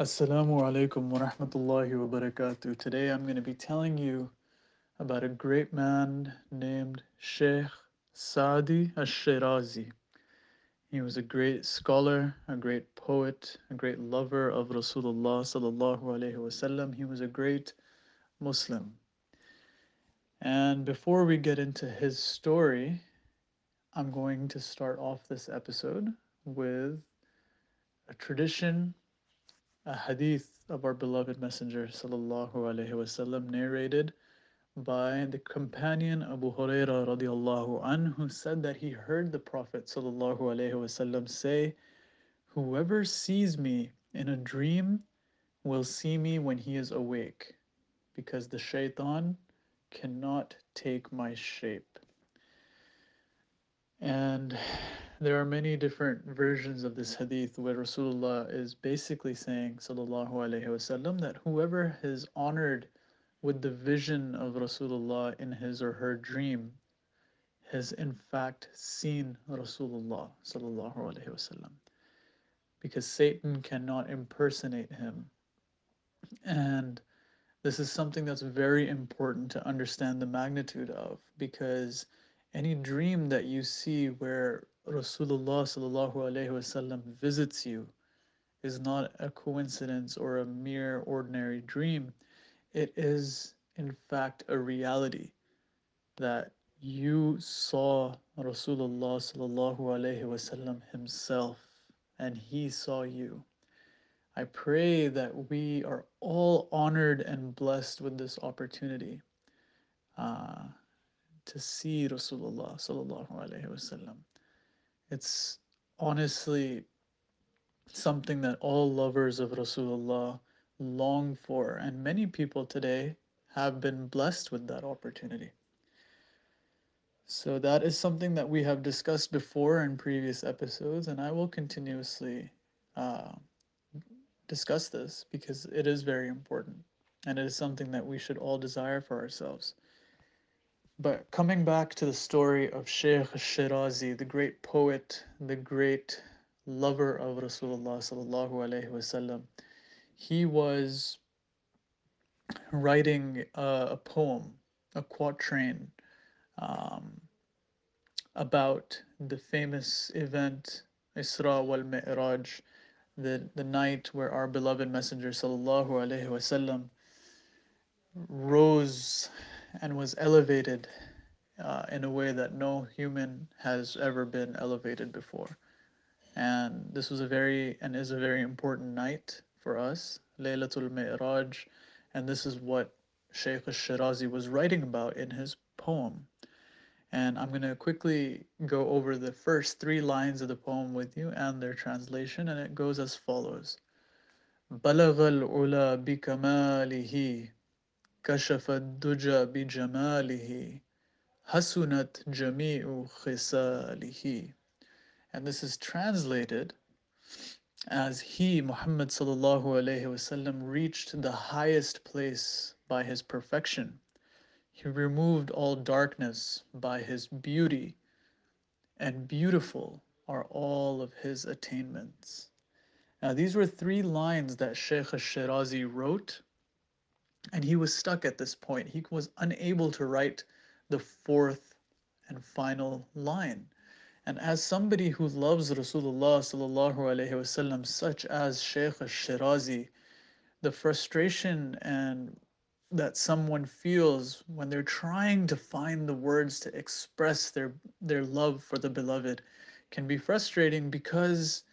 Assalamu alaikum wa rahmatullahi wa barakatuh. Today I'm going to be telling you about a great man named Sheikh Saadi al-Shirazi. He was a great scholar, a great poet, a great lover of Rasulullah sallallahu alaihi wasallam. He was a great Muslim. And before we get into his story, I'm going to start off this episode with a tradition a hadith of our beloved Messenger sallallahu alaihi wasallam narrated by the companion Abu Huraira radiallahu an, who said that he heard the Prophet sallallahu alaihi wasallam say, "Whoever sees me in a dream will see me when he is awake, because the shaitan cannot take my shape." And there are many different versions of this hadith where Rasulullah is basically saying, Sallallahu Alaihi Wasallam, that whoever is honored with the vision of Rasulullah in his or her dream has in fact seen Rasulullah Sallallahu Alaihi Wasallam. Because Satan cannot impersonate him. And this is something that's very important to understand the magnitude of because any dream that you see where Rasulullah sallallahu alaihi wasallam visits you is not a coincidence or a mere ordinary dream. It is in fact a reality that you saw Rasulullah sallallahu alaihi wasallam himself and he saw you. I pray that we are all honored and blessed with this opportunity. Uh, to see Rasulullah sallallahu alaihi wasallam. It's honestly something that all lovers of Rasulullah long for, and many people today have been blessed with that opportunity. So that is something that we have discussed before in previous episodes, and I will continuously uh, discuss this because it is very important, and it is something that we should all desire for ourselves. But coming back to the story of Sheikh Shirazi, the great poet, the great lover of Rasulullah sallallahu alaihi wasallam, he was writing a, a poem, a quatrain, um, about the famous event Isra wal Mi'raj, the, the night where our beloved Messenger sallallahu alaihi wasallam rose and was elevated uh, in a way that no human has ever been elevated before. And this was a very and is a very important night for us, Laylatul Mi'raj, and this is what Shaykh al-Shirazi was writing about in his poem. And I'm going to quickly go over the first three lines of the poem with you and their translation, and it goes as follows. بلغ العلا بكماله كشف الدجى بجماله حسنت جميع خصاله and this is translated as he Muhammad sallallahu alaihi wasallam reached the highest place by his perfection he removed all darkness by his beauty and beautiful are all of his attainments now these were three lines that Sheikh al-Shirazi wrote and he was stuck at this point. He was unable to write the fourth and final line. And as somebody who loves Rasulullah wasallam, such as Sheikh al-Shirazi, the frustration and that someone feels when they're trying to find the words to express their their love for the beloved can be frustrating because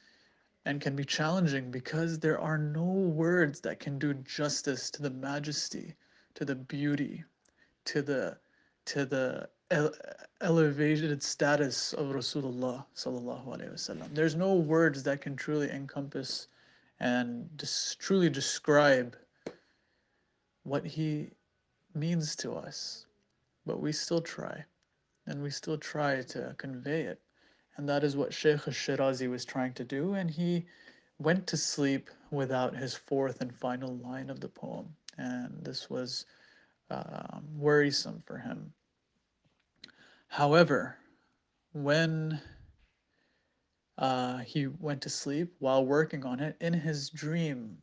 and can be challenging because there are no words that can do justice to the majesty, to the beauty, to the to the ele- elevated status of Rasulullah sallallahu alaihi wasallam. There's no words that can truly encompass and just truly describe what he means to us, but we still try, and we still try to convey it. And that is what Sheikh al-Shirazi was trying to do, and he went to sleep without his fourth and final line of the poem. And this was um, worrisome for him. However, when uh, he went to sleep while working on it, in his dream,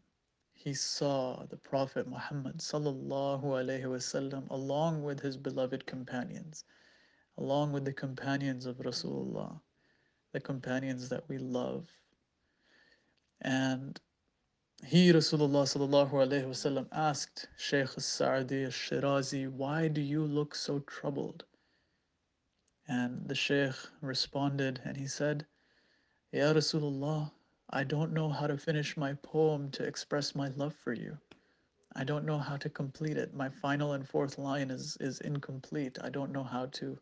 he saw the Prophet Muhammad sallallahu alaihi wasallam along with his beloved companions, along with the companions of Rasulullah, the companions that we love. And he, Rasulullah sallallahu wasallam, asked Shaykh Sa'di al-Shirazi, why do you look so troubled? And the Shaykh responded and he said, Ya Rasulullah, I don't know how to finish my poem to express my love for you. I don't know how to complete it. My final and fourth line is, is incomplete. I don't know how to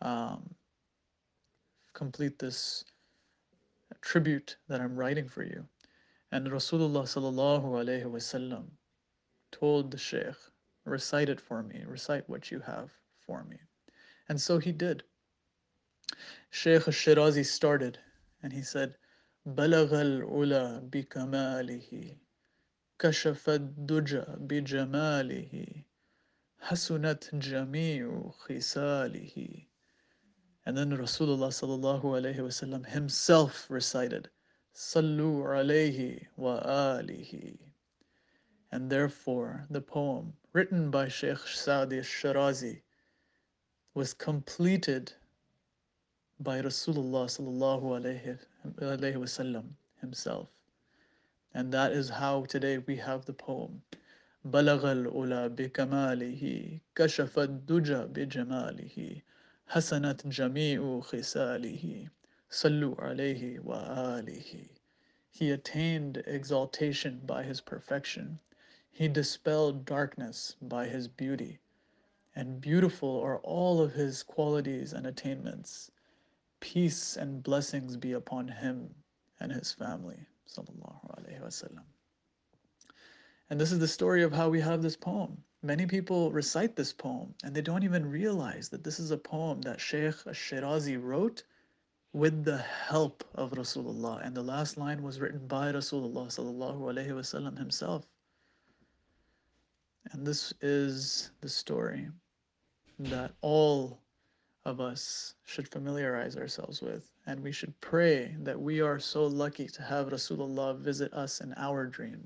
um, complete this tribute that I'm writing for you. And Rasulullah sallallahu alayhi wasallam told the Shaykh, recite it for me, recite what you have for me. And so he did. Shaykh al-Shirazi started and he said, بلغ العلا بكماله كشف الدجى بجماله حسنت جميع خصاله and then Rasulullah sallallahu alayhi wasallam himself recited, Sallu alayhi wa alihi. And therefore, the poem written by Sheikh Sa'di al-Shirazi was completed by Rasulullah sallallahu alayhi wasallam himself. And that is how today we have the poem. بلغ الأولى بكماله كشف الدجى بجماله حسنت جميع خصاله صلوا عليه وآله He attained exaltation by his perfection. He dispelled darkness by his beauty. And beautiful are all of his qualities and attainments. Peace and blessings be upon him and his family. Sallallahu Alaihi Wasallam. And this is the story of how we have this poem. Many people recite this poem and they don't even realize that this is a poem that Shaykh al-Shirazi wrote with the help of Rasulullah. And the last line was written by Rasulullah himself. And this is the story that all of us should familiarize ourselves with. And we should pray that we are so lucky to have Rasulullah visit us in our dreams.